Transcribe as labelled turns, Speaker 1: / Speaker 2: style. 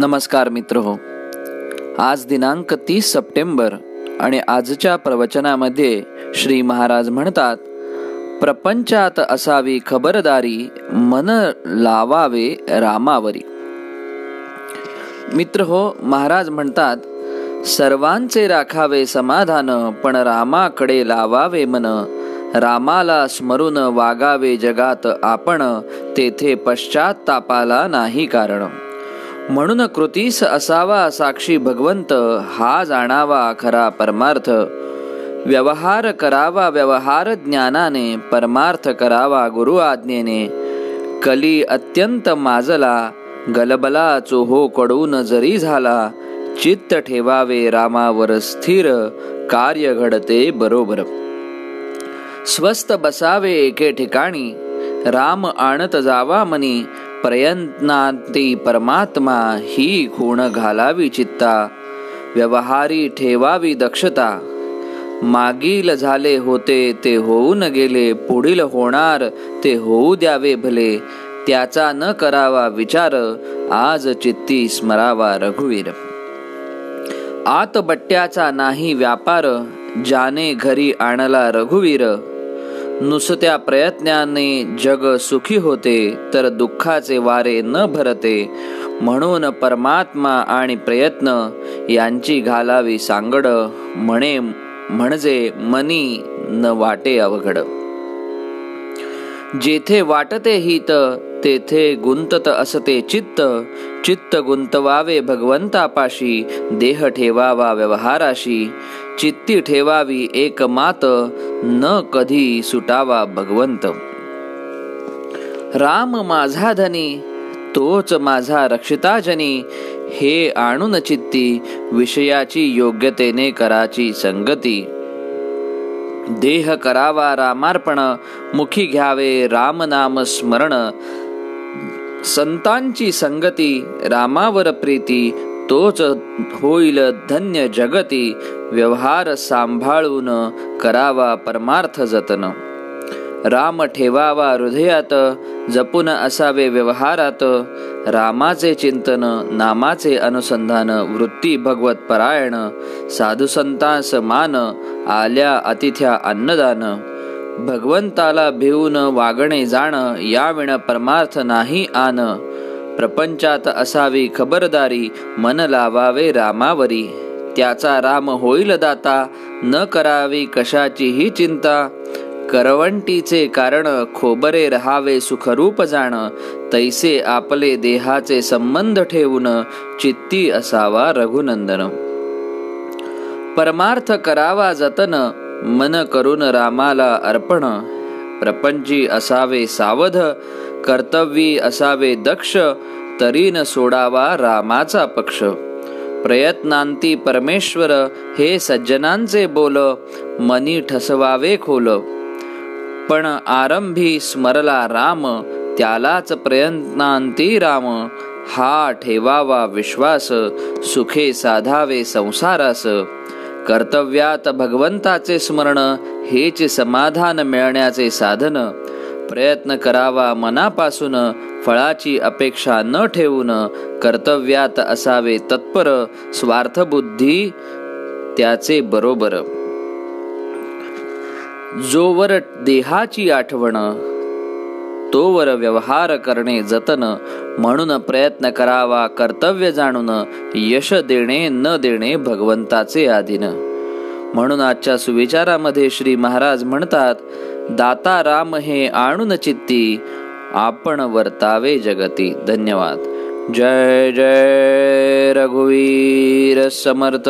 Speaker 1: नमस्कार मित्र हो. आज दिनांक तीस सप्टेंबर आणि आजच्या प्रवचनामध्ये श्री महाराज म्हणतात प्रपंचात असावी खबरदारी मन लावावे रामावरी. मित्र हो महाराज म्हणतात सर्वांचे राखावे समाधान पण रामाकडे लावावे मन. रामाला स्मरून वागावे जगात आपण तेथे पश्चातापाला नाही कारण. म्हणून कृतीस असावा साक्षी भगवंत हा जाणावा खरा परमार्थ. व्यवहार करावा व्यवहार ज्ञानाने परमार्थ करावा गुरु आज्ञेने. कली अत्यंत माजला गलबला चोहो कडून जरी झाला चित्त ठेवावे रामावर स्थिर कार्य घडते बरोबर. स्वस्त बसावे एके ठिकाणी राम आणत जावा मनी प्रयत्नांती परमात्मा ही खूण घालावी चित्ता व्यवहारी ठेवावी दक्षता. मागील झाले होते ते होऊन गेले पुढील होणार ते होऊ द्यावे भले. त्याचा न करावा विचार आज चित्ती स्मरावा रघुवीर. आत बट्ट्याचा नाही व्यापार जाने घरी आणला रघुवीर. नुसत्या प्रयत्नाने जग सुखी होते तर दुःखाचे वारे न भरते. म्हणून परमात्मा आणि प्रयत्न यांची घालावी सांगड म्हणे म्हणजे मनी न वाटे अवघड. जेथे वाटते हित तेथे गुंतत असते चित्त. चित्त गुंतवावे भगवंतापाशी देह ठेवावा व्यवहाराशी. चित्ती ठेवावी एक मात न कधी सुटावा भगवंत. राम माझा धनी तोच माझा रक्षिताजनी हे आणून चित्ती विषयाची योग्यतेने कराची संगती. देह करावा रामार्पण मुखी घ्यावे राम नाम स्मरण. संतांची संगती रामावर प्रीती तोच होईल धन्य जगती व्यवहार सांभाळून करावा परमार्थ जतन. राम ठेवावा हृदयात जपून असावे व्यवहारात रामाचे चिंतन नामाचे अनुसंधान वृत्ती भगवत परायण साधुसंतास मान आल्या अतिथ्या अन्नदान. भगवंताला भिवून वागणे जाण याविण परमार्थ नाही आन प्रपंचात असावी खबरदारी मन लावावे रामावरी. त्याचा राम होईल दाता न करावी कशाचीही चिंता. करवंटीचे कारण खोबरे रहावे सुखरूप जाण तैसे आपले देहाचे संबंध ठेवून चित्ती असावा रघुनंदन. परमार्थ करावा जतन मन करून रामाला अर्पण. प्रपंची असावे सावध कर्तव्यी असावे दक्ष तरी न सोडावा रामाचा पक्ष. प्रयत्नांती परमेश्वर हे सज्जनांचे बोल मनी ठसवावे खोल. पण आरंभी स्मरला राम त्यालाच प्रयत्नांती राम. हा ठेवावा विश्वास सुखे साधावे संसारास. कर्तव्यात भगवंताचे स्मरण हेच समाधान मिळण्याचे साधन. प्रयत्न करावा मनापासून फळाची अपेक्षा न ठेवून कर्तव्यात असावे तत्पर स्वार्थबुद्धी त्याचे बरोबर. जोवर देहाची आठवण तोवर व्यवहार करणे जतन म्हणून प्रयत्न करावा कर्तव्य जाणून यश देणे न देणे भगवंताचे आधीन. म्हणून आजच्या सुविचारामध्ये श्री महाराज म्हणतात दाता राम हे आणून चित्ती आपण वर्तावे जगती. धन्यवाद. जय जय रघुवीर समर्थ.